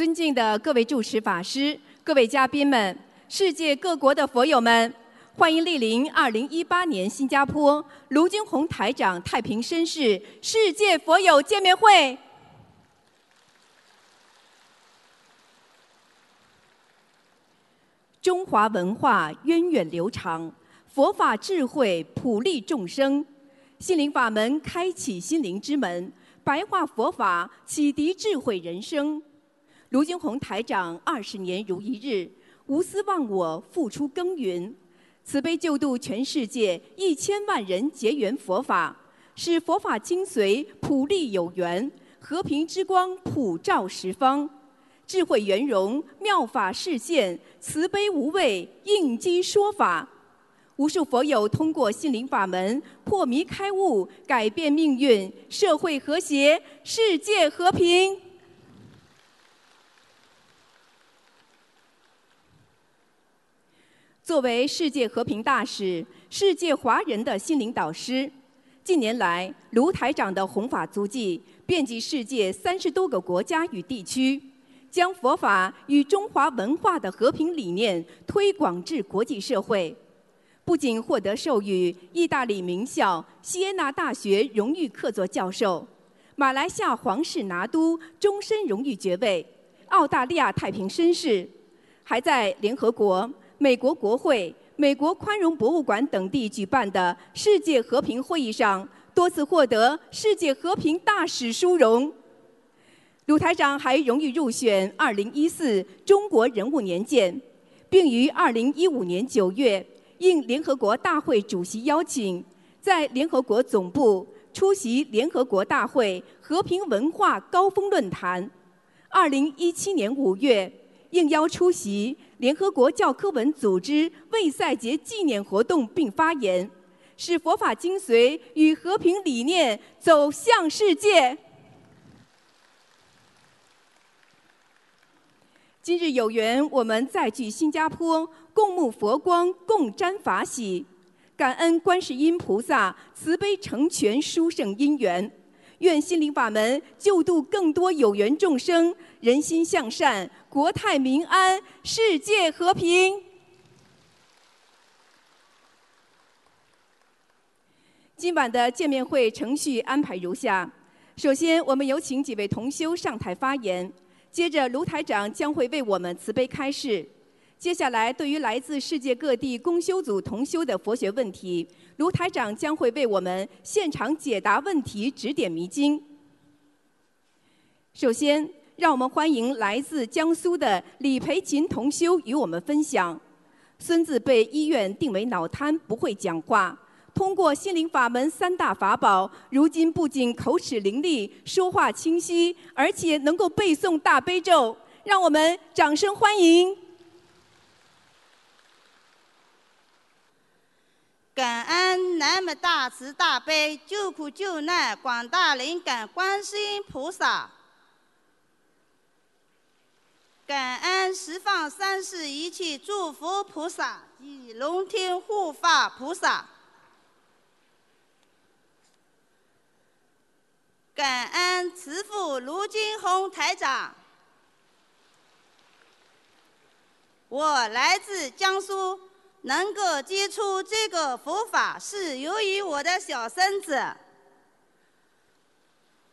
尊敬的各位主持法师、各位嘉宾们、世界各国的佛友们，欢迎莅临二零一八年新加坡卢金红台长太平绅士世界佛友见面会。中华文化源远流长，佛法智慧普利众生，心灵法门开启心灵之门，白话佛法启迪智慧人生。卢金红台长二十年如一日，无私忘我，付出耕耘，慈悲救度全世界一千万人结缘佛法，使佛法精髓普利有缘，和平之光普照十方。智慧圆融，妙法示现，慈悲无畏，应机说法。无数佛友通过心灵法门破迷开悟，改变命运，社会和谐，世界和平。作为世界和平大使、世界华人的心灵导师，近年来卢台长的弘法足迹遍及世界三十多个国家与地区。将佛法与中华文化的和平理念推广至国际社会，不仅获得授予意大利名校锡耶纳大学荣誉客座教授、马来西亚皇室拿督终身荣誉爵位、澳大利亚太平绅士，还在联合国、美国国会、美国宽容博物馆等地举办的世界和平会议上多次获得世界和平大使殊荣。鲁台长还荣誉入选2014中国人物年鉴，并于2015年9月应联合国大会主席邀请，在联合国总部出席联合国大会和平文化高峰论坛。2017年5月应邀出席联合国教科文组织为赛节纪念活动并发言，使佛法精髓与和平理念走向世界。今日有缘，我们再聚新加坡，共沐佛光，共沾法喜，感恩观世音菩萨慈悲成全殊胜因缘，愿心灵法门救度更多有缘众生，人心向善，国泰民安，世界和平。今晚的见面会程序安排如下：首先，我们有请几位同修上台发言。接着，卢台长将会为我们慈悲开示。接下来，对于来自世界各地公修组同修的佛学问题，卢台长将会为我们现场解答问题、指点迷津。首先，让我们欢迎来自江苏的李培琴同修与我们分享：孙子被医院定为脑瘫，不会讲话。通过心灵法门三大法宝，如今不仅口齿伶俐、说话清晰，而且能够背诵大悲咒，让我们掌声欢迎！感恩南无大慈大悲救苦救难广大灵感观世音菩萨，感恩十方三世一切诸佛菩萨及龙天护法菩萨。感恩慈父卢金红台长，我来自江苏，能够接触这个佛法是由于我的小孙子。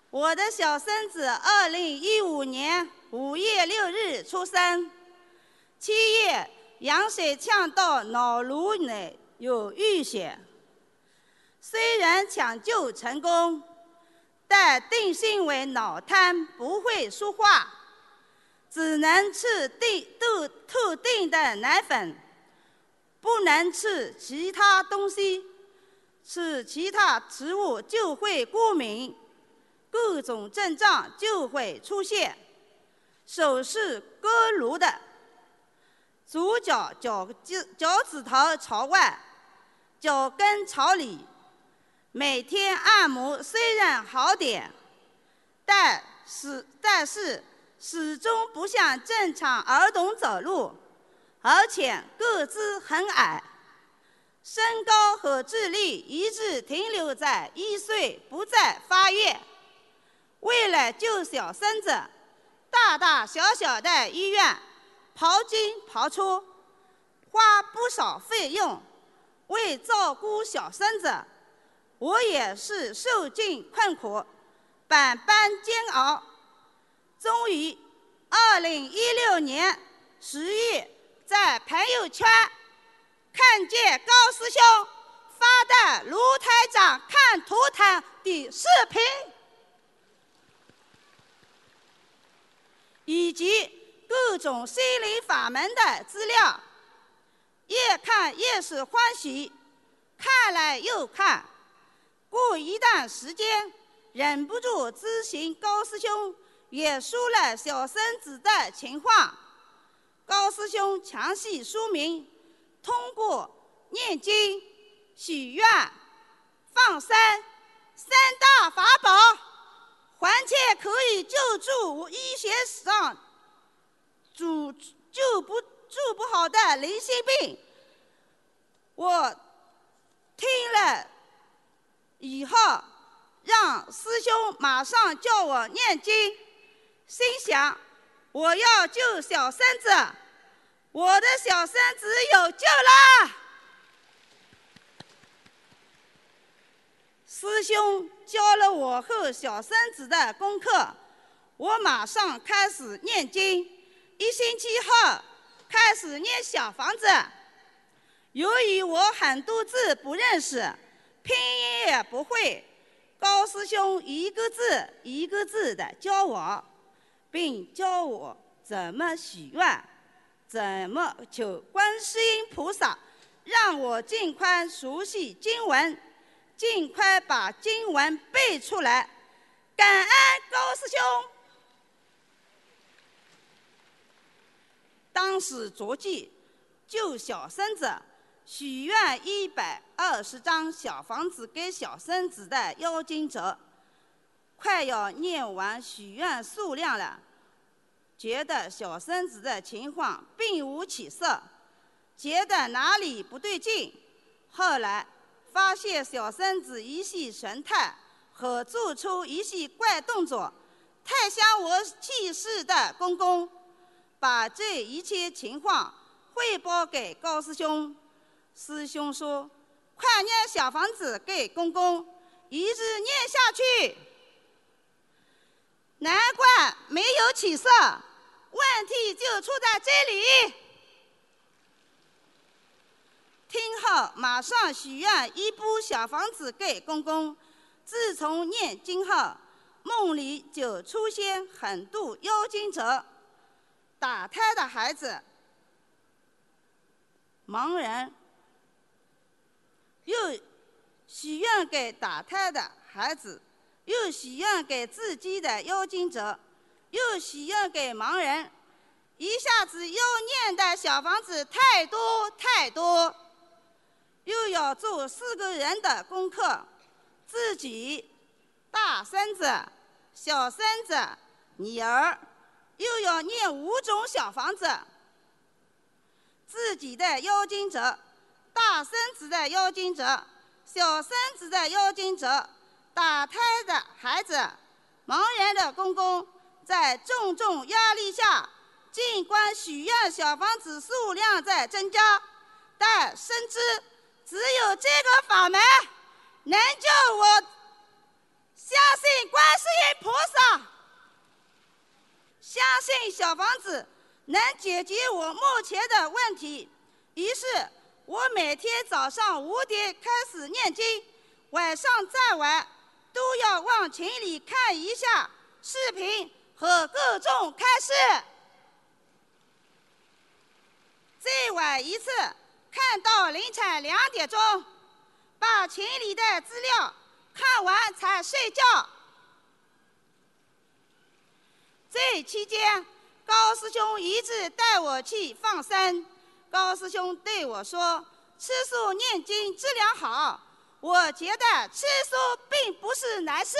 我的小孙子二零一五年五月六日出生，七月羊水呛到脑颅内有淤血，虽然抢救成功。但定性为脑瘫，不会说话，只能吃定特特定的奶粉，不能吃其他东西，吃其他食物就会过敏，各种症状就会出现。手是割颅的，左脚脚脚脚趾头朝外，脚跟朝里。每天按摩虽然好点，但是但是始终不像正常儿童走路，而且个子很矮，身高和智力一直停留在一岁，不再发育。为了救小孙子，大大小小的医院，刨进刨出，花不少费用。为照顾小孙子，我也是受尽困苦，百般煎熬。终于，二零一六年十月，在朋友圈看见高师兄发的卢台长看图腾的视频，以及各种心灵法门的资料，越看越是欢喜，看了又看。过一段时间，忍不住咨询高师兄。也说了小孙子的情况，高师兄详细说明，通过念经、许愿、放生三大法宝，完全可以救助医学上主救不治不好的灵性病。我听了以后，让师兄马上叫我念经。心想，我要救小孙子，我的小孙子有救了。师兄教了我和小孙子的功课，我马上开始念经。一星期后，开始念小房子。由于我很多字不认识，拼音也不会，高师兄一个字一个字的教我。并教我怎么许愿，怎么求观世音菩萨，让我尽快熟悉经文，尽快把经文背出来。感恩高师兄。当时着急救小孙子，许愿一百二十张小房子给小孙子的妖精者。快要念完许愿数量了，觉得小孙子的情况并无起色，觉得哪里不对劲。后来发现小孙子一些神态和做出一些怪动作，太像我去世的公公。把这一切情况汇报给高师兄，师兄说：“快念小房子给公公，一直念下去。”难怪没有起色，问题就出在这里。听后马上许愿一部小房子给公公。自从念经后，梦里就出现很多妖精者，打胎的孩子、盲人，又许愿给打胎的孩子。又许愿给自己的妖精者，又许愿给盲人，一下子又念的小房子太多太多，又要做四个人的功课，自己、大孙子、小孙子、女儿，又要念五种小房子，自己的妖精者、大孙子的妖精者、小孙子的妖精者。打胎的孩子、盲人的公公，在重重压力下，尽管许愿小房子数量在增加，但深知只有这个法门能救我。相信观世音菩萨，相信小房子能解决我目前的问题。于是，我每天早上五点开始念经，晚上再晚。都要往群里看一下视频和各种开示。再晚一次，看到凌晨两点钟，把群里的资料看完才睡觉。这期间，高师兄一直带我去放生。高师兄对我说：“吃素念经质量好。”我觉得吃素并不是难事。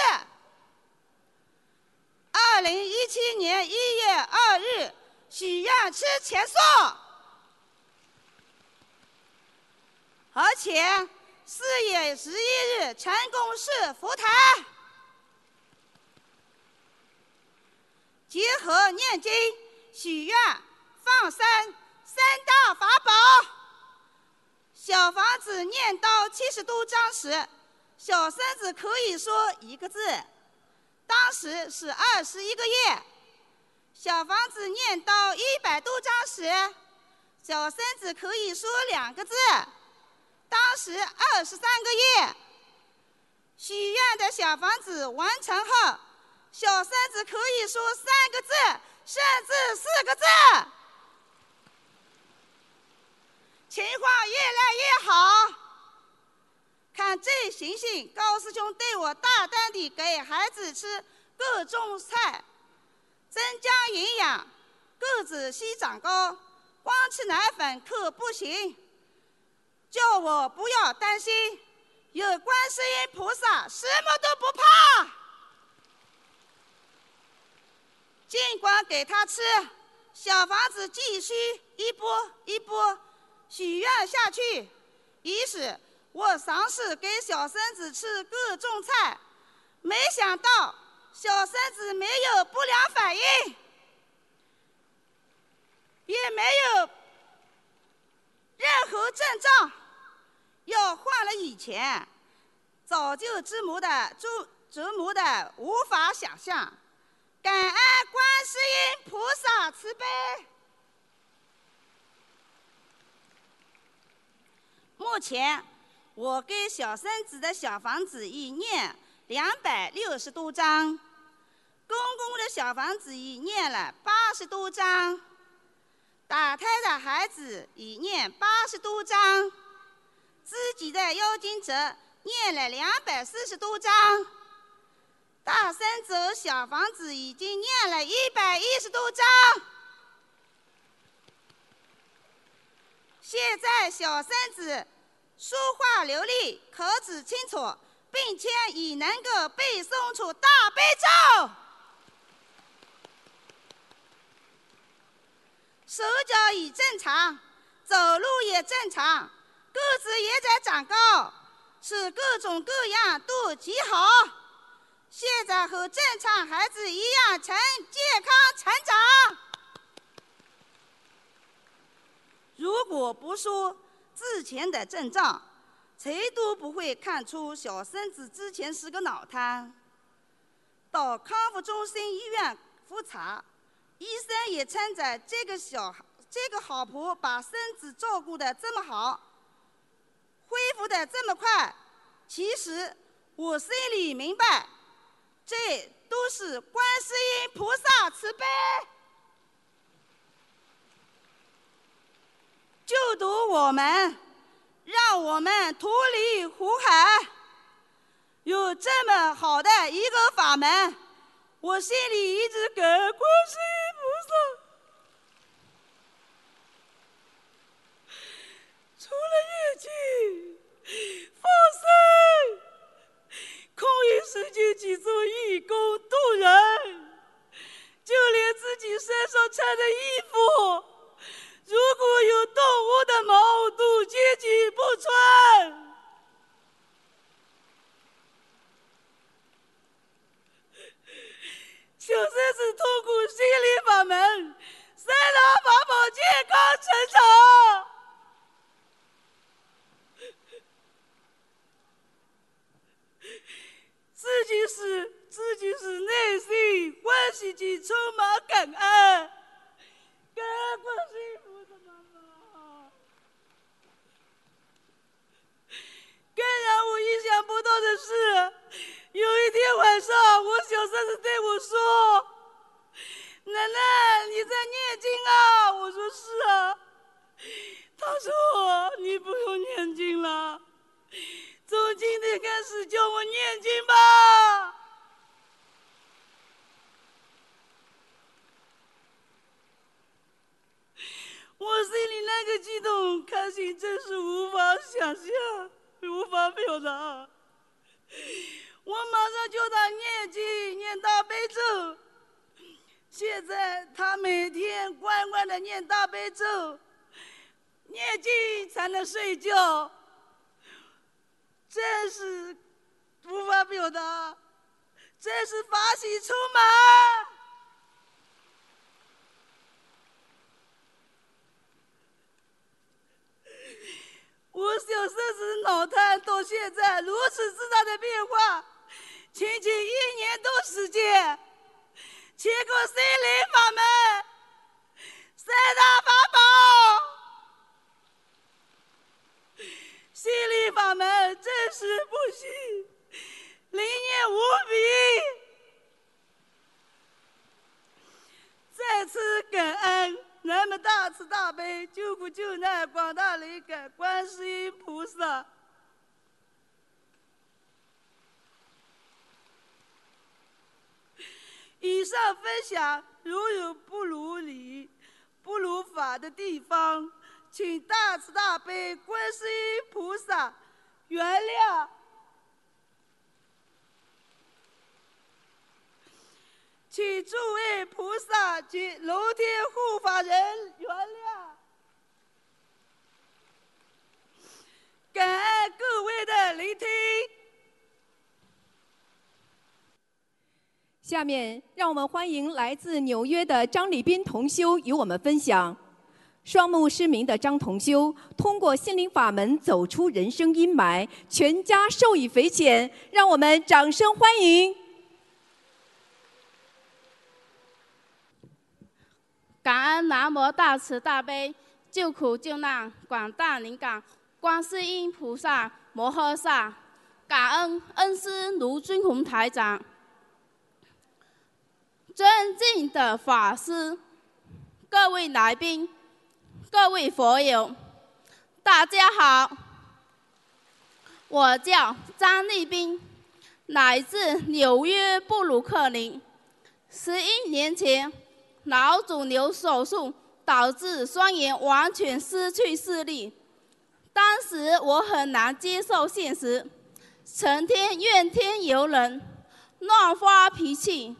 二零一七年一月二日许愿吃全素，而且四月十一日成功是佛台。结合念经、许愿、放生三大法宝。小房子念到七十多章时，小孙子可以说一个字。当时是二十一个月。小房子念到一百多章时，小孙子可以说两个字。当时二十三个月。许愿的小房子完成后，小孙子可以说三个字，甚至四个字。情况越来越好。看这行行高师兄对我大胆地给孩子吃各种菜，增加营养，个子稀长高，光吃奶粉可不行。叫我不要担心。有观世音菩萨，什么都不怕。尽管给他吃，小房子继续一波一波许愿下去。于是我尝试给小孙子吃各种菜，没想到小孙子没有不良反应，也没有任何症状。要换了以前，早就折磨的折折磨的无法想象。感恩观世音菩萨慈悲。目前我给小孙子的小房子已念两百六十多章，公公的小房子已念了八十多章，打胎的孩子已念八十多章。自己的妖精者念了两百四十多章，大孙子小房子已经念了一百一十多章，现在小孙子说话流利，口齿清楚，并且已能够背诵出大悲咒，手脚已正常，走路也正常。个子也在长高，是各种各样都极好。现在和正常孩子一样成健康成长。如果不说之前的症状，谁都不会看出小孙子之前是个脑瘫。到康复中心医院复查，医生也称赞这个小这个好婆把孙子照顾的这么好。恢复的这么快，其实我心里明白，这都是观世音菩萨慈悲。救度我们，让我们脱离苦海。有这么好的一个法门，我心里一直感观世现在如此之大的变化，仅仅一年多时间，结果心灵法门三大法宝，心灵法门真实不虚，灵验无比。再次感恩南无大慈大悲救苦救难广大灵感观世音菩萨。以上分享如有不如理、不如法的地方，请大慈大悲观世音菩萨原谅。请诸位菩萨及龙天护法人原谅，感恩各位的聆听。下面，让我们欢迎来自纽约的张礼斌同修与我们分享。双目失明的张同修，通过心灵法门走出人生阴霾，全家受益匪浅。让我们掌声欢迎！感恩南无大慈大悲救苦救难广大灵感观世音菩萨摩诃萨，感恩恩师卢俊宏台长，尊敬的法师，各位来宾，各位佛友，大家好，我叫张立斌，来自纽约布鲁克林，十一年前。脑肿瘤手术导致双眼完全失去视力，当时我很难接受现实，成天怨天尤人，乱发脾气，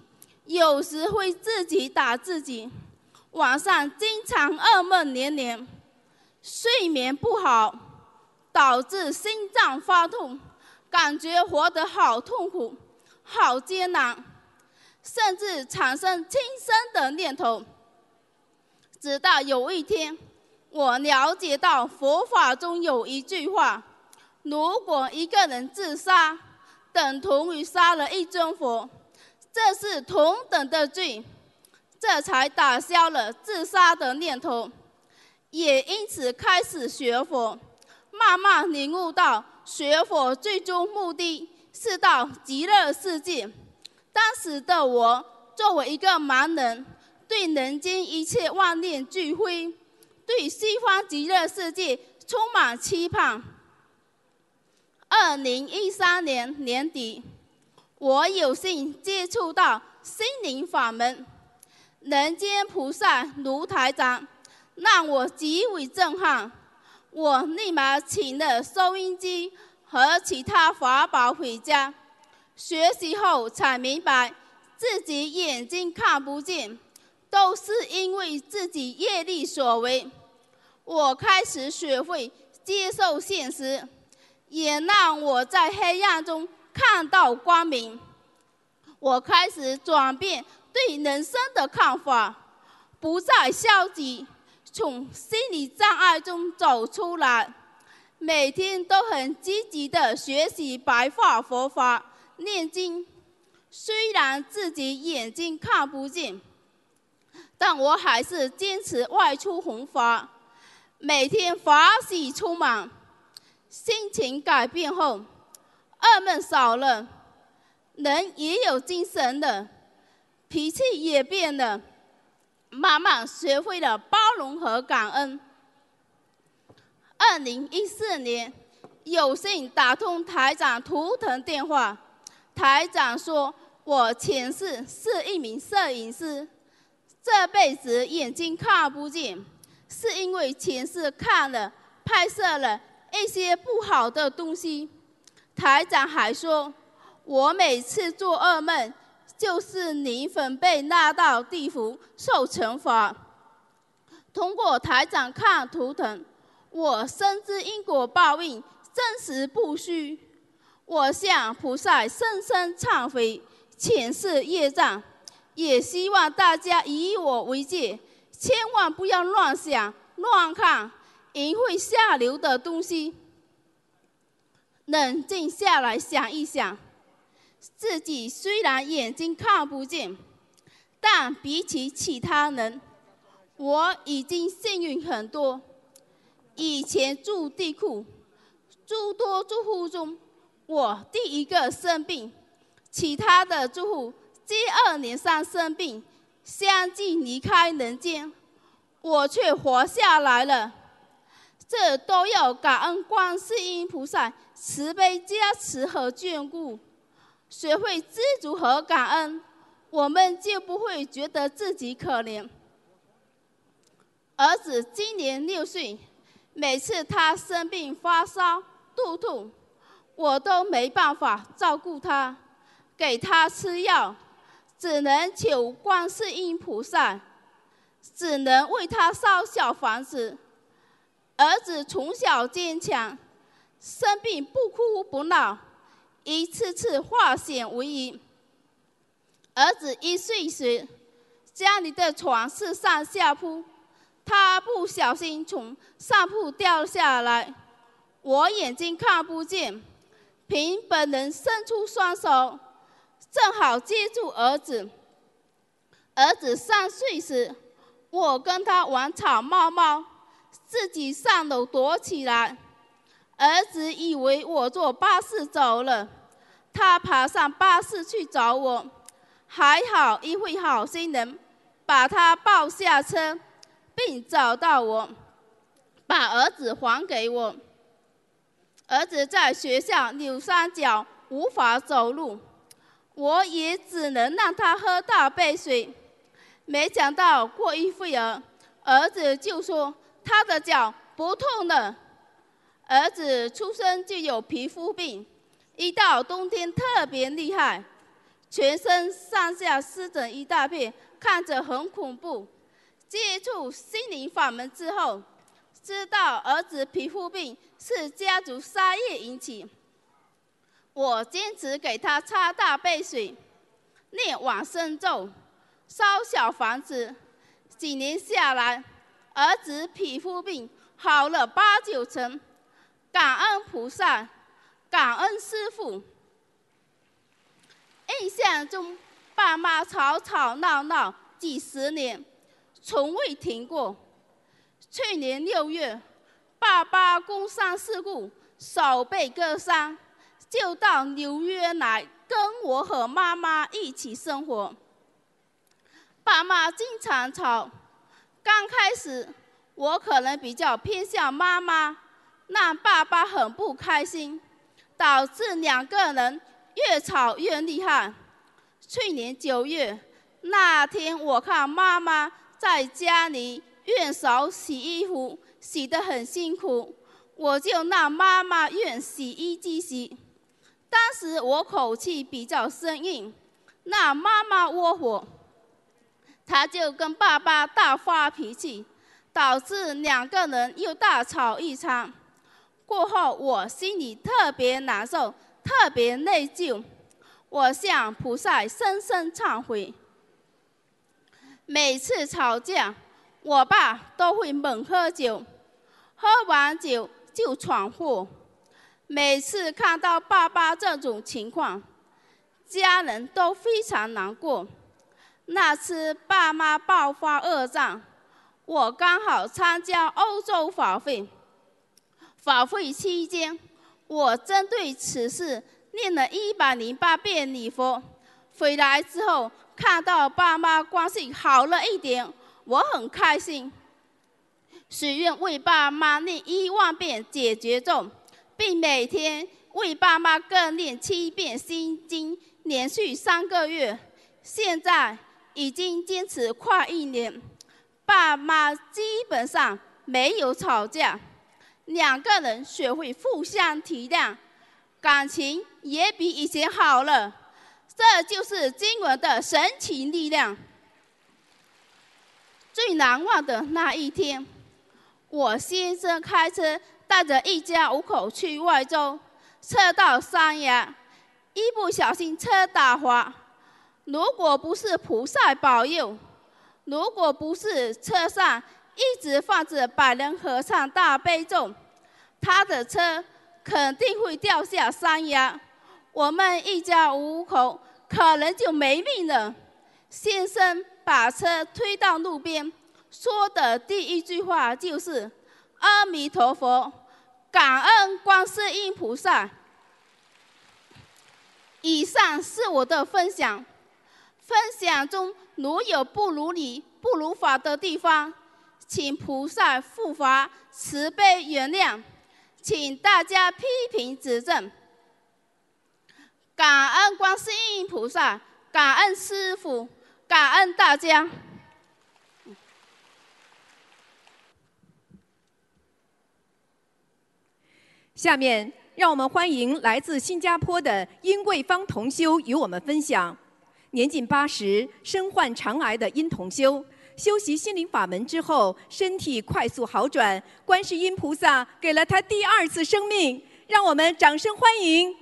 有时会自己打自己，晚上经常噩梦连连，睡眠不好，导致心脏发痛，感觉活得好痛苦，好艰难。甚至产生轻生的念头。直到有一天，我了解到佛法中有一句话：如果一个人自杀，等同于杀了一尊佛，这是同等的罪。这才打消了自杀的念头，也因此开始学佛，慢慢领悟到学佛最终目的是到极乐世界。当时的我作为一个盲人，对人间一切万念俱灰，对西方极乐世界充满期盼。二零一三年年底，我有幸接触到心灵法门，人间菩萨卢台长，让我极为震撼。我立马请了收音机和其他法宝回家。学习后才明白，自己眼睛看不见，都是因为自己业力所为。我开始学会接受现实，也让我在黑暗中看到光明。我开始转变对人生的看法，不再消极，从心理障碍中走出来，每天都很积极的学习白话佛法。念经，虽然自己眼睛看不见，但我还是坚持外出弘法，每天法喜充满。心情改变后，噩梦少了，人也有精神了，脾气也变了，慢慢学会了包容和感恩。二零一四年，有幸打通台长图腾电话。台长说：“我前世是一名摄影师，这辈子眼睛看不见，是因为前世看了、拍摄了一些不好的东西。”台长还说：“我每次做噩梦，就是灵魂被拉到地府受惩罚。”通过台长看图腾，我深知因果报应真实不虚。我向菩萨深深忏悔前世业障，也希望大家以我为戒，千万不要乱想、乱看、淫秽下流的东西。冷静下来想一想，自己虽然眼睛看不见，但比起其他人，我已经幸运很多。以前住地库，诸多住户中，我第一个生病，其他的住户接二连三生病，相继离开人间，我却活下来了。这都要感恩观世音菩萨慈悲加持和眷顾。学会知足和感恩，我们就不会觉得自己可怜。儿子今年六岁，每次他生病发烧、肚痛，我都没办法照顾他，给他吃药，只能求观世音菩萨，只能为他烧小房子。儿子从小坚强，生病不哭不闹，一次次化险为夷。儿子一岁时，家里的床是上下铺，他不小心从上铺掉下来，我眼睛看不见，凭本能伸出双手，正好接住儿子。儿子三岁时，我跟他玩草帽帽。自己上楼躲起来，儿子以为我坐巴士走了，他爬上巴士去找我，还好一位好心人把他抱下车，并找到我，把儿子还给我。儿子在学校扭伤脚，无法走路，我也只能让他喝大杯水。没想到过一会儿，儿子就说。他的脚不痛了。儿子出生就有皮肤病，一到冬天特别厉害，全身上下湿疹一大片，看着很恐怖。接触心灵法门之后，知道儿子皮肤病是家族杀业引起。我坚持给他擦大背水，念往生咒，烧小房子，几年下来。儿子皮肤病好了八九成，感恩菩萨，感恩师傅。印象中，爸妈吵吵闹闹几十年，从未停过。去年六月，爸爸工伤事故，手被割伤，就到纽约来跟我和妈妈一起生活。爸妈经常吵。刚开始，我可能比较偏向妈妈，让爸爸很不开心，导致两个人越吵越厉害。去年九月那天，我看妈妈在家里用手洗衣服，洗得很辛苦，我就让妈妈用洗衣机洗。当时我口气比较生硬，让妈妈窝火。他就跟爸爸大发脾气，导致两个人又大吵一场。过后我心里特别难受，特别内疚。我向菩萨深深忏悔。每次吵架，我爸都会猛喝酒，喝完酒就闯祸。每次看到爸爸这种情况，家人都非常难过。那次爸妈爆发恶战，我刚好参加欧洲法会。法会期间，我针对此事念了一百零八遍礼佛。回来之后，看到爸妈关系好了一点，我很开心。许愿为爸妈念一万遍解决咒，并每天为爸妈各念七遍心经，连续三个月。现在。已经坚持快一年，爸妈基本上没有吵架，两个人学会互相体谅，感情也比以前好了。这就是经文的神奇力量。最难忘的那一天，我先生开车带着一家五口去外州，车到山崖，一不小心车打滑。如果不是菩萨保佑，如果不是车上一直放着百人合唱大悲咒，他的车肯定会掉下山崖，我们一家五口可能就没命了。先生把车推到路边，说的第一句话就是：“阿弥陀佛，感恩观世音菩萨。”以上是我的分享。分享中如有不如理、不如法的地方，请菩萨护法慈悲原谅，请大家批评指正。感恩观世音菩萨，感恩师父，感恩大家。下面，让我们欢迎来自新加坡的殷桂芳同修与我们分享。年近八十、身患肠癌的殷同修，修习心灵法门之后，身体快速好转，观世音菩萨给了他第二次生命。让我们掌声欢迎！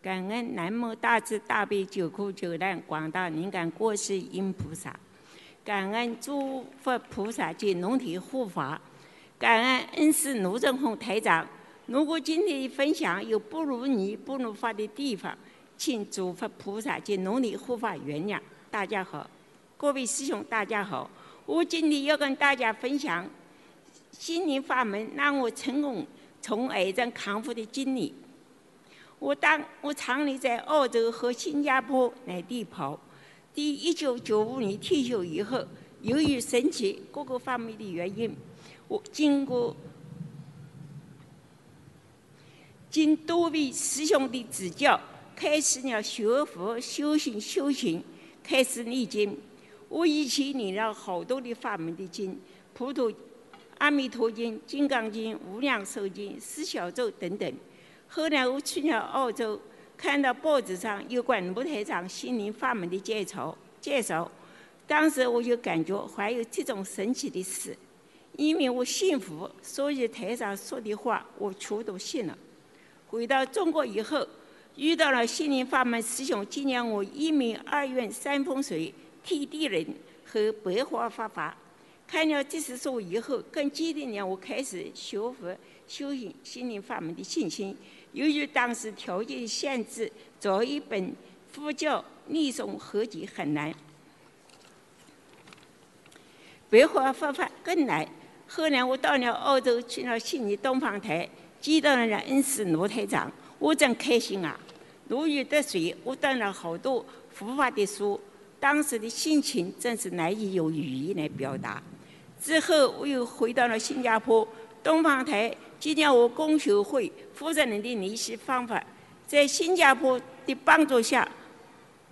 感恩南无大慈大悲救苦救难广大灵感观世音菩萨，感恩诸佛菩萨及龙体护法，感恩恩师卢正宏台长。如果今天的分享有不如你、不如法的地方，请诸佛菩萨及龙体护法原谅。大家好，各位师兄，大家好。我今天要跟大家分享心灵法门让我成功从癌症康复的经历。我当我常年在澳洲和新加坡两地跑。第一九九五年退休以后，由于身体各个方面的原因，我经过经多位师兄的指教，开始了学佛修行修行，开始念经。我以前念了好多的法门的经，普陀、阿弥陀经、金刚经、无量寿经、四小咒等等。后来我去了澳洲，看到报纸上有关卢台长心灵法门的介绍，介绍，当时我就感觉还有这种神奇的事，因为我信佛，所以台上说的话我全都信了。回到中国以后，遇到了心灵法门师兄，纪念我一命二愿三风水、天地人和白话法法。看了这些书以后，更坚定了我开始学佛修行心灵法门的信心。由于当时条件限制，找一本佛教历诵合集很难，白话佛法更难。后来我到了澳洲，去了悉尼东方台，遇到了恩师罗台长，我真开心啊！如鱼得水，我读了好多佛法的书，当时的心情真是难以用语言来表达。之后我又回到了新加坡东方台，纪念我公学会负责人的联系方法，在新加坡的帮助下，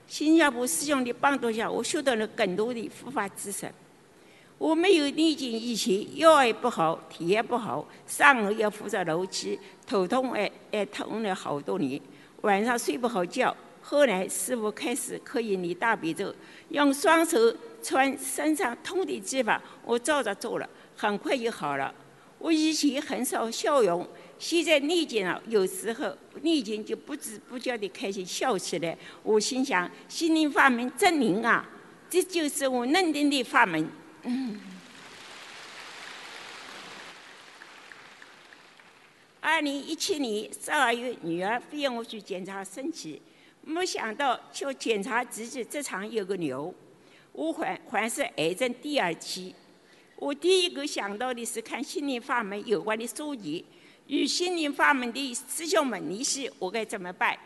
新加坡师兄的帮助下，我学到了更多的佛法知识。我没有念经以前，腰也不好，体也不好，上颚也负责楼梯，头痛也也痛了好多年，晚上睡不好觉。后来师傅开始可以念大悲咒，用双手穿身上痛的地方，我照着做了，很快就好了。我以前很少笑容，现在逆境了，有时候逆境就不知不觉地开始笑起来。我心想，心灵法门真灵啊！这就是我认定的法门。二零一七年十二月，女儿非要我去检查身体，没想到就检查自己直肠有个瘤，我患患是癌症第二期。我第一个想到的是看心灵法门有关的书籍，与心灵法门的师兄们联系，我该怎么办？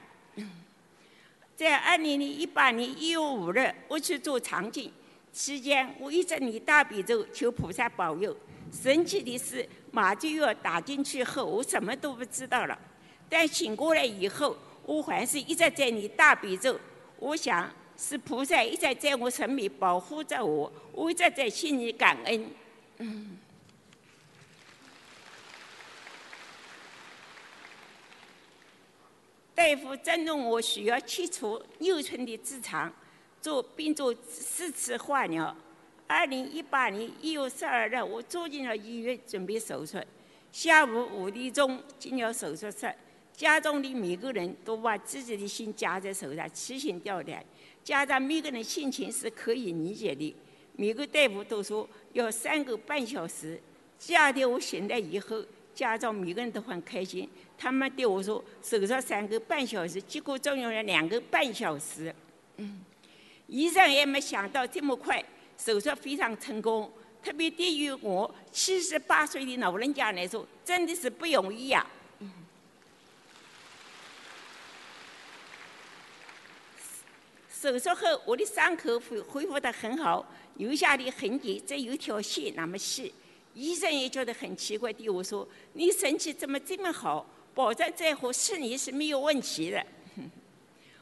在二零零一八年一月五日，我去做肠镜。期间，我一直念大悲咒，求菩萨保佑。神奇的是，麻醉药打进去后，我什么都不知道了。但醒过来以后，我还是一直在念大悲咒。我想，是菩萨一直在我身边保护着我，我一直在心里感恩。嗯。大夫诊断我需要切除六寸的直肠。做并做四次化疗。二零一八年一月十二日，我住进了医院准备手术。下午五点钟进了手术室，家中的每个人都把自己的心夹在手上，提心吊胆。家长每个人心情是可以理解的。每个大夫都说要三个半小时。第二天我醒来以后，家长每个人都很开心，他们对我说手术三个半小时，结果只用了两个半小时。嗯，医生也没想到这么快，手术非常成功。特别对于我七十八岁的老人家来说，真的是不容易呀。手术后，我的伤口恢恢复得很好，留下的痕迹只有一条线那么细。医生也觉得很奇怪，对我说：“你身体怎么这么好？保证在乎视力是没有问题的。”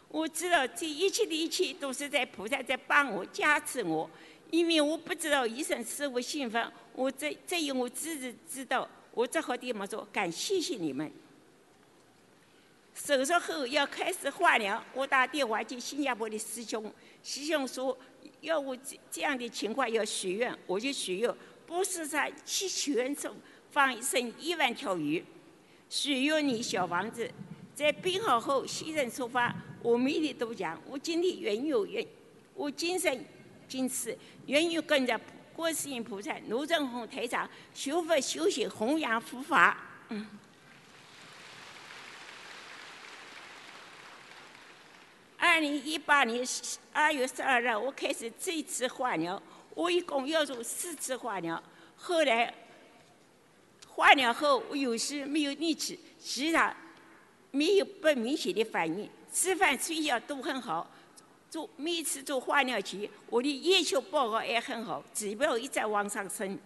我知道这一切的一切都是在菩萨在帮我加持我，因为我不知道医生是否信奉，我只只有我自己知道。我只好对他们说：“感谢谢你们。”手术后要开始化疗，我打电话给新加坡的师兄，师兄说要我这这样的情况要许愿，我就许愿，不是在七泉中放一生一万条鱼，许愿你小房子，在病好后现身说法，我每天都讲，我今天愿有愿，我今生今世愿意跟着观世音菩萨、卢正红台长修佛修行弘扬佛法。嗯。二零一八年二月十二日，我开始这次化疗，我一共要做四次化疗。后来化疗后，我有时没有力气，其他没有不明显的反应，吃饭睡觉都很好。做每次做化疗前，我的验血报告也很好，指标一直往上升。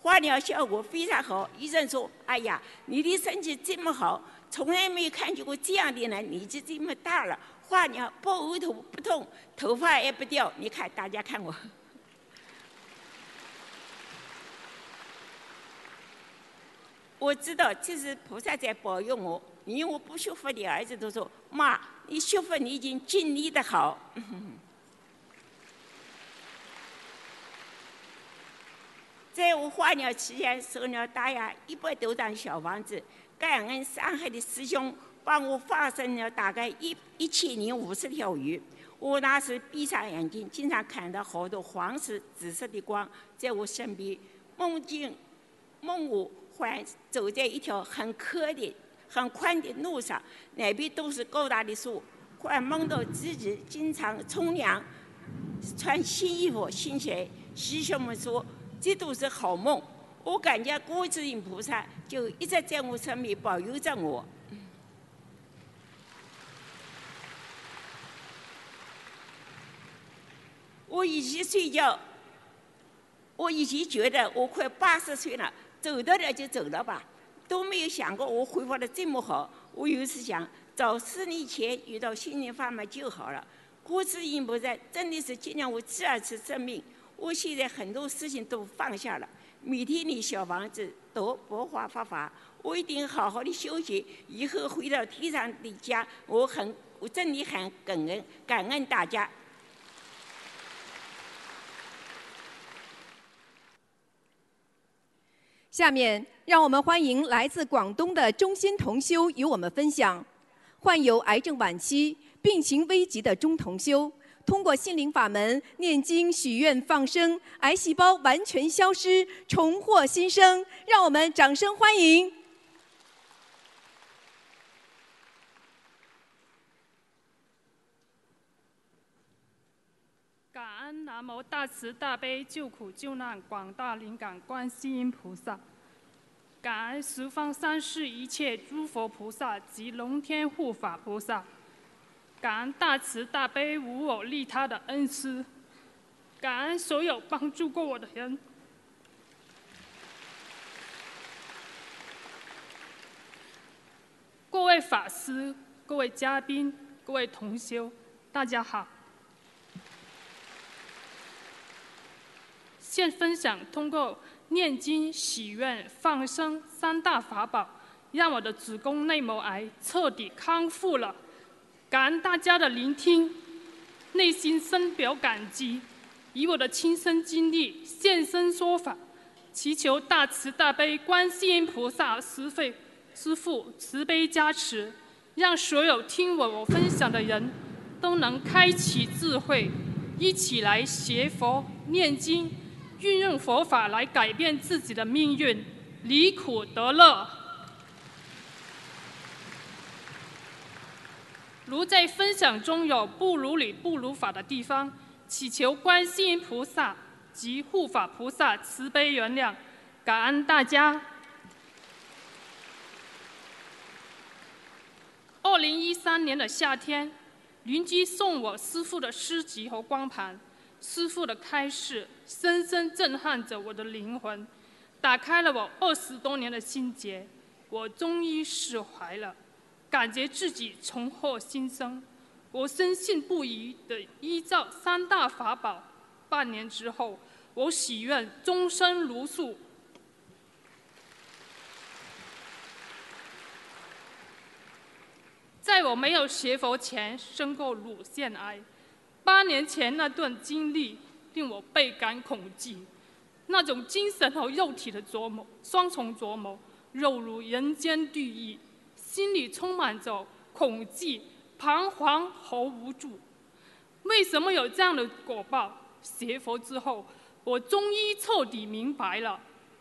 化疗效果非常好，医生说：“哎呀，你的身体这么好，从来没有看见过这样的人，年纪这么大了。”化疗不呕吐不痛，头发也不掉。你看，大家看我，我知道这是菩萨在保佑我。因为我不学佛的儿子都说：“妈，你学佛你已经尽力的好。”在我化疗期间，收了大约一百多张小房子，感恩上海的师兄。帮我放生了大概一一千零五十条鱼，我那时闭上眼睛，经常看到好多黄色、紫色的光在我身边。梦境梦我还走在一条很宽的、很宽的路上，两边都是高大的树。还梦到自己经常冲凉、穿新衣服、新鞋。师兄们说这都是好梦，我感觉观世音菩萨就一直在我身边保佑着我。我以前睡觉，我以前觉得我快八十岁了，走得了就走了吧，都没有想过我恢复的这么好。我有一次想，早四年前遇到心灵法门就好了。观世音菩萨真的是纪念我第二次生命。我现在很多事情都放下了，每天念小房子，读佛法法法，我一定好好的休息。以后回到天上的家，我很，我真的很感恩，感恩大家。下面让我们欢迎来自广东的中心同修与我们分享，患有癌症晚期、病情危急的钟同修，通过心灵法门念经许愿放生，癌细胞完全消失，重获新生。让我们掌声欢迎！感恩南无大慈大悲救苦救难广大灵感观世音菩萨，感恩十方三世一切诸佛菩萨及龙天护法菩萨，感恩大慈大悲无我利他的恩师，感恩所有帮助过我的人，各位法师、各位嘉宾、各位同修，大家好。现分享通过念经、许愿、放生三大法宝，让我的子宫内膜癌彻底康复了。感恩大家的聆听，内心深表感激。以我的亲身经历现身说法，祈求大慈大悲观世音菩萨师父师父慈悲加持，让所有听我我分享的人都能开启智慧。一起来学佛、念经，运用佛法来改变自己的命运，离苦得乐。如在分享中有不如理、不如法的地方，祈求观世音菩萨及护法菩萨慈悲原谅，感恩大家。二零一三年的夏天。邻居送我师父的诗集和光盘，师父的开示深深震撼着我的灵魂，打开了我二十多年的心结，我终于释怀了，感觉自己重获新生。我深信不疑的依照三大法宝，半年之后，我许愿终身如素。在我没有学佛前，生过乳腺癌。八年前那段经历令我倍感恐惧，那种精神和肉体的琢磨，双重琢磨，犹如人间地狱。心里充满着恐惧、彷徨和无助。为什么有这样的果报？学佛之后，我终于彻底明白了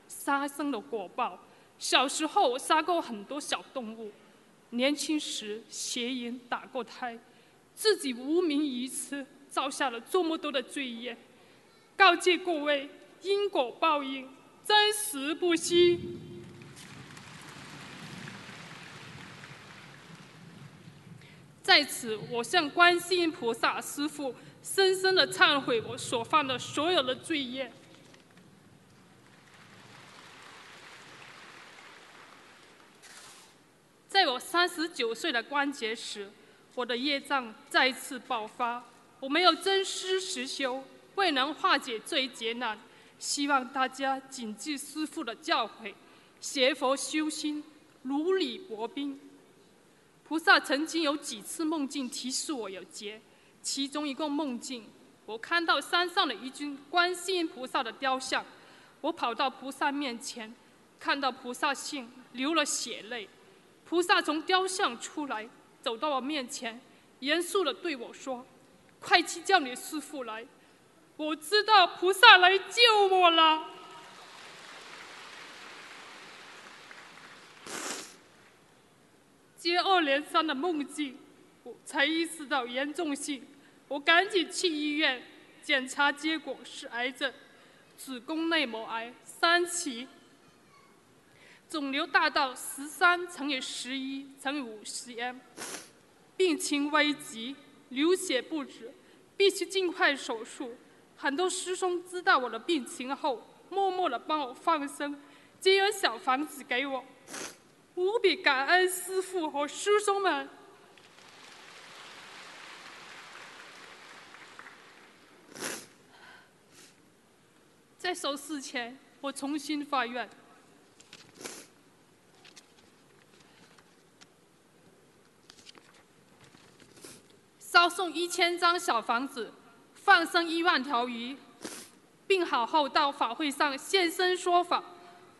杀生的果报。小时候，杀过很多小动物。年轻时邪淫打过胎，自己无名于此，造下了这么多的罪业。告诫各位，因果报应，真实不虚。在此，我向观世音菩萨师父深深的忏悔我所犯的所有的罪业。在我三十九岁的关节时，我的业障再次爆发。我没有真师实修，未能化解这一劫难。希望大家谨记师父的教诲，学佛修心，如履薄冰。菩萨曾经有几次梦境提示我有劫，其中一个梦境，我看到山上的一尊观世音菩萨的雕像，我跑到菩萨面前，看到菩萨像，流了血泪。菩萨从雕像出来，走到我面前，严肃地对我说：“快去叫你师傅来。”我知道菩萨来救我了。接二连三的梦境，我才意识到严重性。我赶紧去医院检查，结果是癌症，子宫内膜癌三期。肿瘤大到十三乘以十一乘以五十 m，病情危急，流血不止，必须尽快手术。很多师兄知道我的病情后，默默地帮我放生，借了小房子给我，无比感恩师父和师兄们。在手术前，我重新发愿。烧送一千张小房子，放生一万条鱼，病好后到法会上现身说法。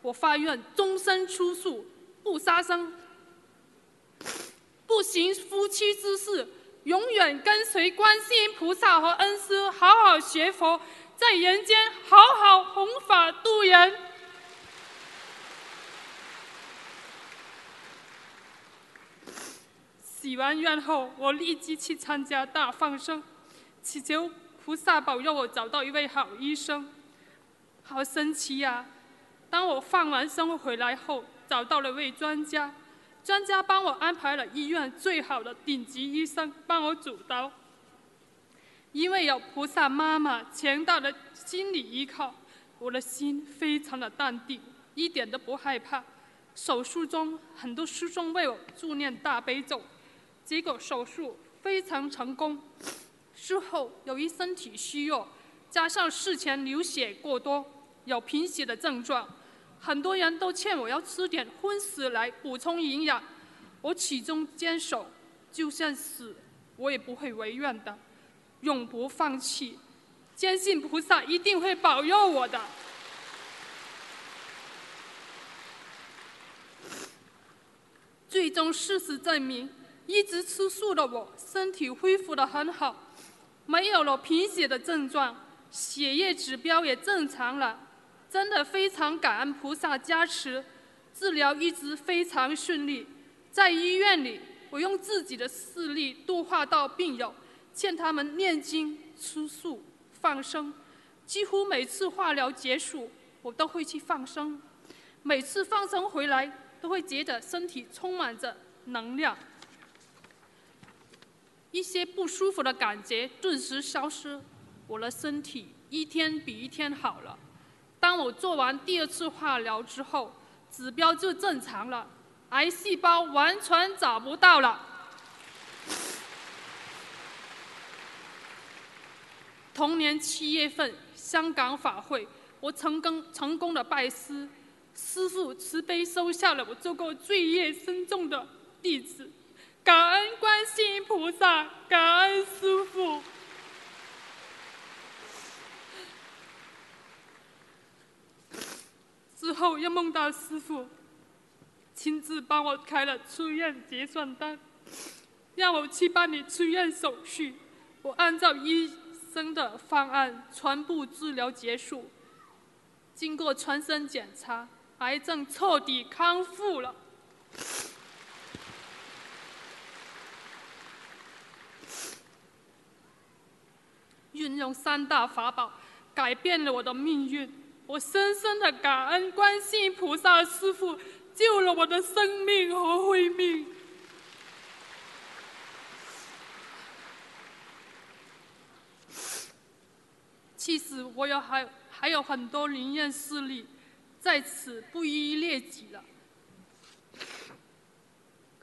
我发愿终身出素，不杀生，不行夫妻之事，永远跟随观世音菩萨和恩师好好学佛，在人间好好弘法度人。许完愿后，我立即去参加大放生，祈求菩萨保佑我找到一位好医生。好神奇呀！当我放完生回来后，找到了位专家，专家帮我安排了医院最好的顶级医生帮我主刀。因为有菩萨妈妈强大的心理依靠，我的心非常的淡定，一点都不害怕。手术中，很多师兄为我助念大悲咒。结果手术非常成功，术后由于身体虚弱，加上事前流血过多，有贫血的症状，很多人都劝我要吃点荤食来补充营养。我始终坚守，就算死我也不会违愿的，永不放弃，坚信菩萨一定会保佑我的。最终事实证明。一直吃素的我，身体恢复得很好。没有了贫血的症状，血液指标也正常了，真的非常感恩菩萨加持，治疗一直非常顺利。在医院里，我用自己的视力度化到病友，劝他们念经、吃素、放生。几乎每次化疗结束，我都会去放生。每次放生回来，都会觉得身体充满着能量，一些不舒服的感觉顿时消失，我的身体一天比一天好了。当我做完第二次化疗之后，指标就正常了。癌细胞完全找不到了。同年七月份，香港法会，我成功成功的拜师，师父慈悲收下了我这个罪业深重的弟子，感恩观世音菩萨，感恩师父。之后又梦到师父。亲自帮我开了出院结算单，让我去办理出院手续。我按照医生的方案全部治疗结束，经过全身检查，癌症彻底康复了。运用三大法宝，改变了我的命运。我深深的感恩观世音菩萨师父。救了我的生命和慧命。其实我有还还有很多灵验事例，在此不一一列举了。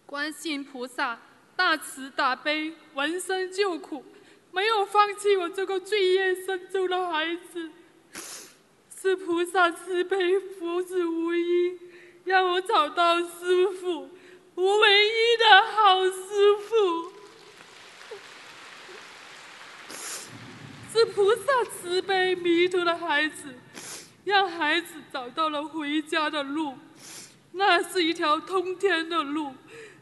观世音菩萨大慈大悲，闻声救苦，没有放弃我这个罪业深重的孩子。是菩萨慈悲，福子无依。让我找到师傅，我唯一的好师傅。是菩萨慈悲迷途的孩子，让孩子找到了回家的路。那是一条通天的路，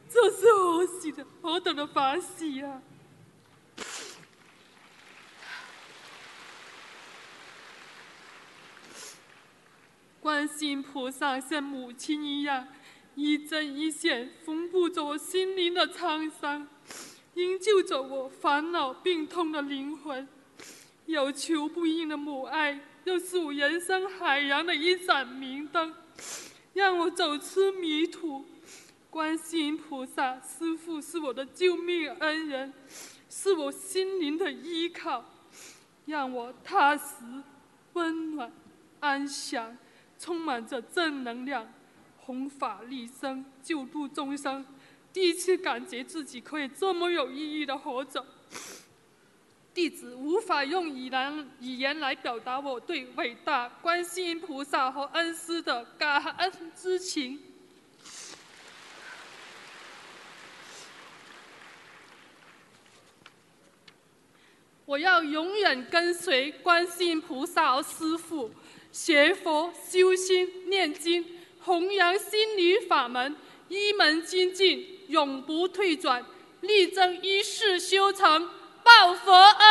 这是何喜的何等的法喜呀！观世音菩萨像母亲一样，一针一线缝补着我心灵的沧桑，营救着我烦恼病痛的灵魂。有求不应的母爱，又是我人生海洋的一盏明灯，让我走出迷途。观世音菩萨师父是我的救命恩人，是我心灵的依靠，让我踏实、温暖、安详。充满着正能量，弘法利生，救度众生。第一次感觉自己可以这么有意义的活着，弟子无法用语言语言来表达我对伟大观世音菩萨和恩师的感恩之情。我要永远跟随观世音菩萨和师父。学佛修心念经，弘扬心理法门，一门精进，永不退转，力争一世修成，报佛恩。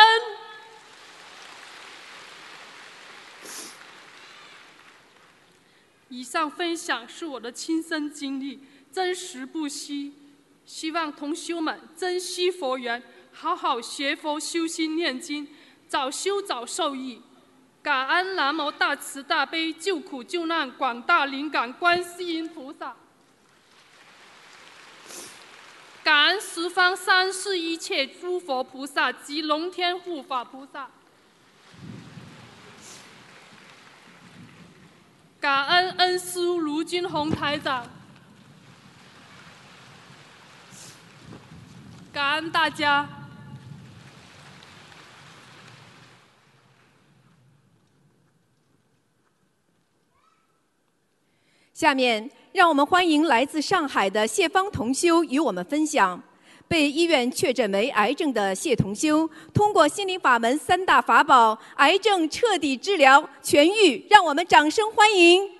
以上分享是我的亲身经历，真实不虚。希望同修们珍惜佛缘，好好学佛修心念经，早修早受益。感恩南无大慈大悲救苦救难广大灵感观世音菩萨，感恩十方三世一切诸佛菩萨及龙天护法菩萨，感恩恩师卢军宏台长，感恩大家。下面，让我们欢迎来自上海的谢芳同修与我们分享。被医院确诊为癌症的谢同修，通过心灵法门三大法宝，癌症彻底治疗痊愈，让我们掌声欢迎。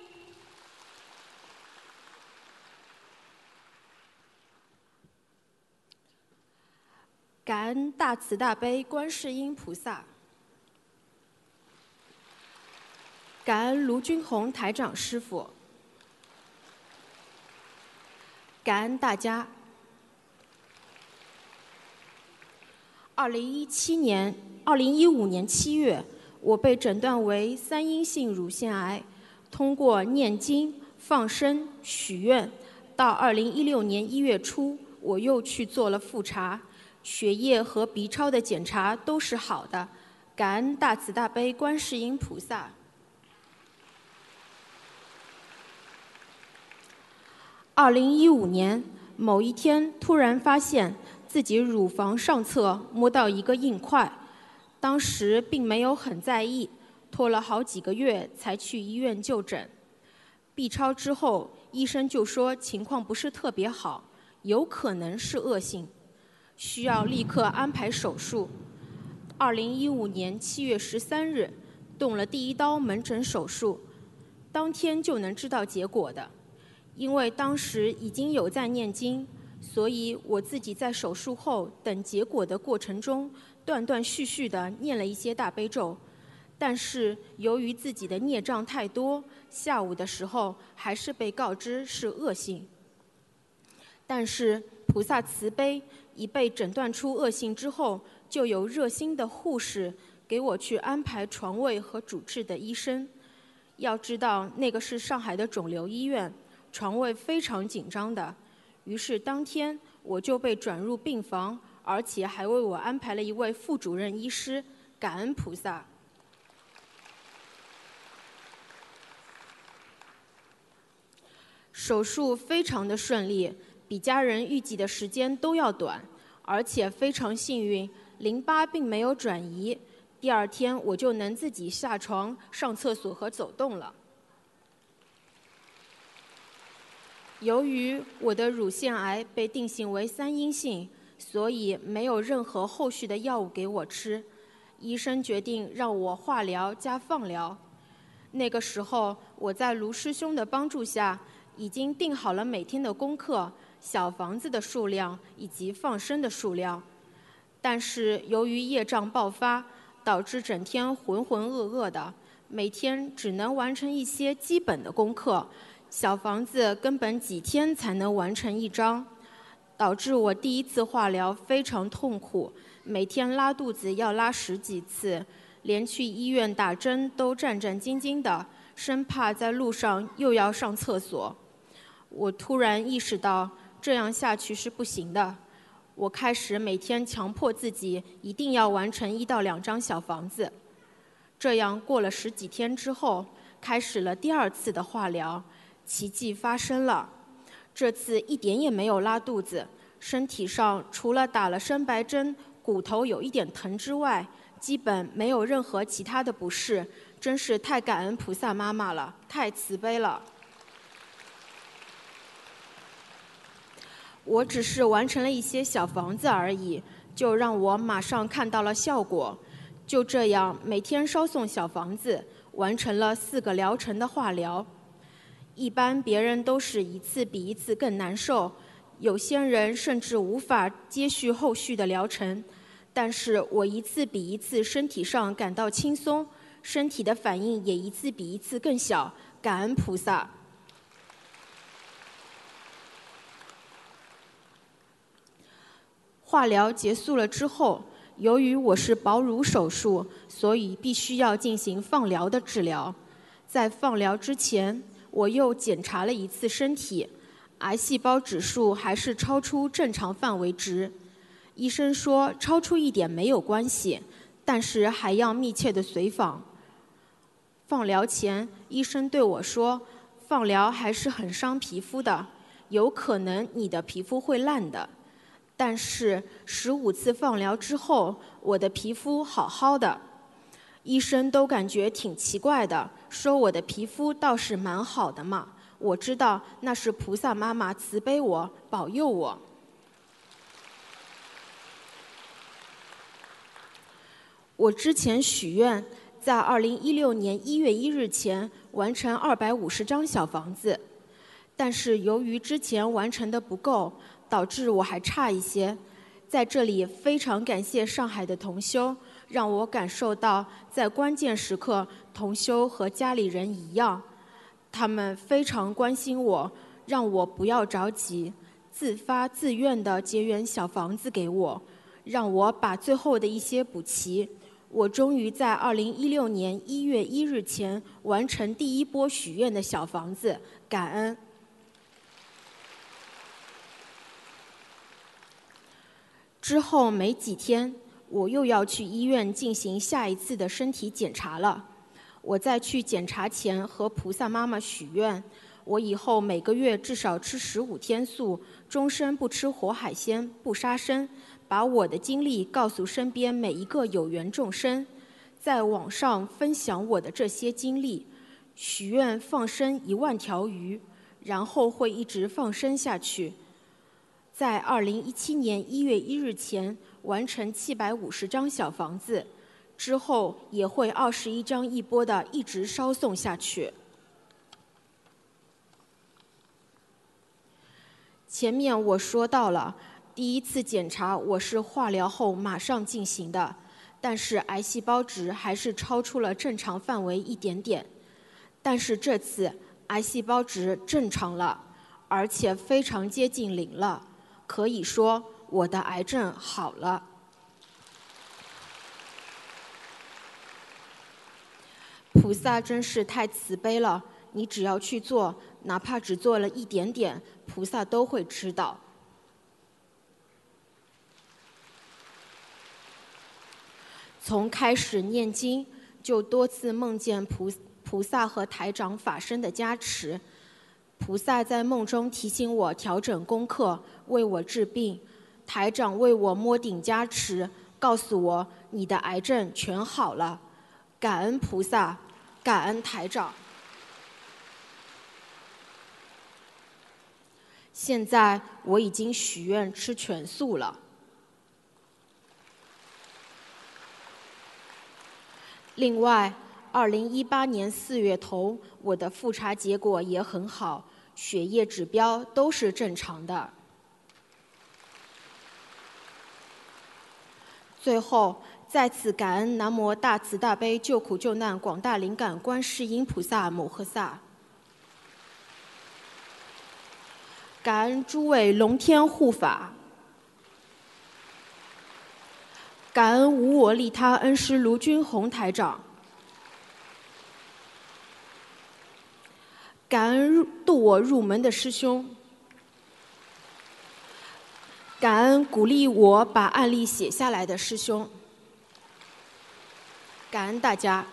感恩大慈大悲观世音菩萨，感恩卢军红台长师傅，感恩大家。二零一七年、二零一五年七月，我被诊断为三阴性乳腺癌，通过念经、放生、许愿，到二零一六年一月初，我又去做了复查。血液和 B 超的检查都是好的，感恩大慈大悲观世音菩萨。二零一五年某一天，突然发现自己乳房上侧摸到一个硬块，当时并没有很在意，拖了好几个月才去医院就诊。B 超之后，医生就说情况不是特别好，有可能是恶性。需要立刻安排手术。二零一五年七月十三日，动了第一刀门诊手术，当天就能知道结果的。因为当时已经有在念经，所以我自己在手术后等结果的过程中，断断续续的念了一些大悲咒。但是由于自己的孽障太多，下午的时候还是被告知是恶性。但是菩萨慈悲。已被诊断出恶性之后，就有热心的护士给我去安排床位和主治的医生。要知道，那个是上海的肿瘤医院，床位非常紧张的。于是当天我就被转入病房，而且还为我安排了一位副主任医师。感恩菩萨。手术非常的顺利。比家人预计的时间都要短，而且非常幸运，淋巴并没有转移。第二天我就能自己下床、上厕所和走动了。由于我的乳腺癌被定性为三阴性，所以没有任何后续的药物给我吃。医生决定让我化疗加放疗。那个时候我在卢师兄的帮助下，已经定好了每天的功课。小房子的数量以及放生的数量，但是由于业障爆发，导致整天浑浑噩噩的，每天只能完成一些基本的功课，小房子根本几天才能完成一张，导致我第一次化疗非常痛苦，每天拉肚子要拉十几次，连去医院打针都战战兢兢的，生怕在路上又要上厕所。我突然意识到。这样下去是不行的。我开始每天强迫自己一定要完成一到两张小房子。这样过了十几天之后，开始了第二次的化疗，奇迹发生了。这次一点也没有拉肚子，身体上除了打了生白针，骨头有一点疼之外，基本没有任何其他的不适。真是太感恩菩萨妈妈了，太慈悲了。我只是完成了一些小房子而已，就让我马上看到了效果。就这样，每天烧送小房子，完成了四个疗程的化疗。一般别人都是一次比一次更难受，有些人甚至无法接续后续的疗程。但是我一次比一次身体上感到轻松，身体的反应也一次比一次更小。感恩菩萨。化疗结束了之后，由于我是保乳手术，所以必须要进行放疗的治疗。在放疗之前，我又检查了一次身体，癌细胞指数还是超出正常范围值。医生说超出一点没有关系，但是还要密切的随访。放疗前，医生对我说，放疗还是很伤皮肤的，有可能你的皮肤会烂的。但是十五次放疗之后，我的皮肤好好的，医生都感觉挺奇怪的，说我的皮肤倒是蛮好的嘛。我知道那是菩萨妈妈慈悲我，保佑我。我之前许愿，在二零一六年一月一日前完成二百五十张小房子，但是由于之前完成的不够。导致我还差一些，在这里非常感谢上海的同修，让我感受到在关键时刻，同修和家里人一样，他们非常关心我，让我不要着急，自发自愿地结缘小房子给我，让我把最后的一些补齐。我终于在二零一六年一月一日前完成第一波许愿的小房子，感恩。之后没几天，我又要去医院进行下一次的身体检查了。我在去检查前和菩萨妈妈许愿，我以后每个月至少吃十五天素，终身不吃活海鲜，不杀生。把我的经历告诉身边每一个有缘众生，在网上分享我的这些经历，许愿放生一万条鱼，然后会一直放生下去。在二零一七年一月一日前完成七百五十张小房子，之后也会二十一张一波的一直烧送下去。前面我说到了。第一次检查我是化疗后马上进行的，但是癌细胞值还是超出了正常范围一点点。但是这次癌细胞值正常了，而且非常接近零了，可以说我的癌症好了。菩萨真是太慈悲了，你只要去做，哪怕只做了一点点，菩萨都会知道。从开始念经，就多次梦见菩菩萨和台长法身的加持。菩萨在梦中提醒我调整功课，为我治病；台长为我摸顶加持，告诉我你的癌症全好了。感恩菩萨，感恩台长。现在我已经许愿吃全素了。另外，二零一八年四月头，我的复查结果也很好，血液指标都是正常的。最后，再次感恩南无大慈大悲救苦救难广大灵感观世音菩萨摩诃萨，感恩诸位龙天护法。感恩无我利他恩师卢军宏台长，感恩渡我入门的师兄，感恩鼓励我把案例写下来的师兄，感恩大家。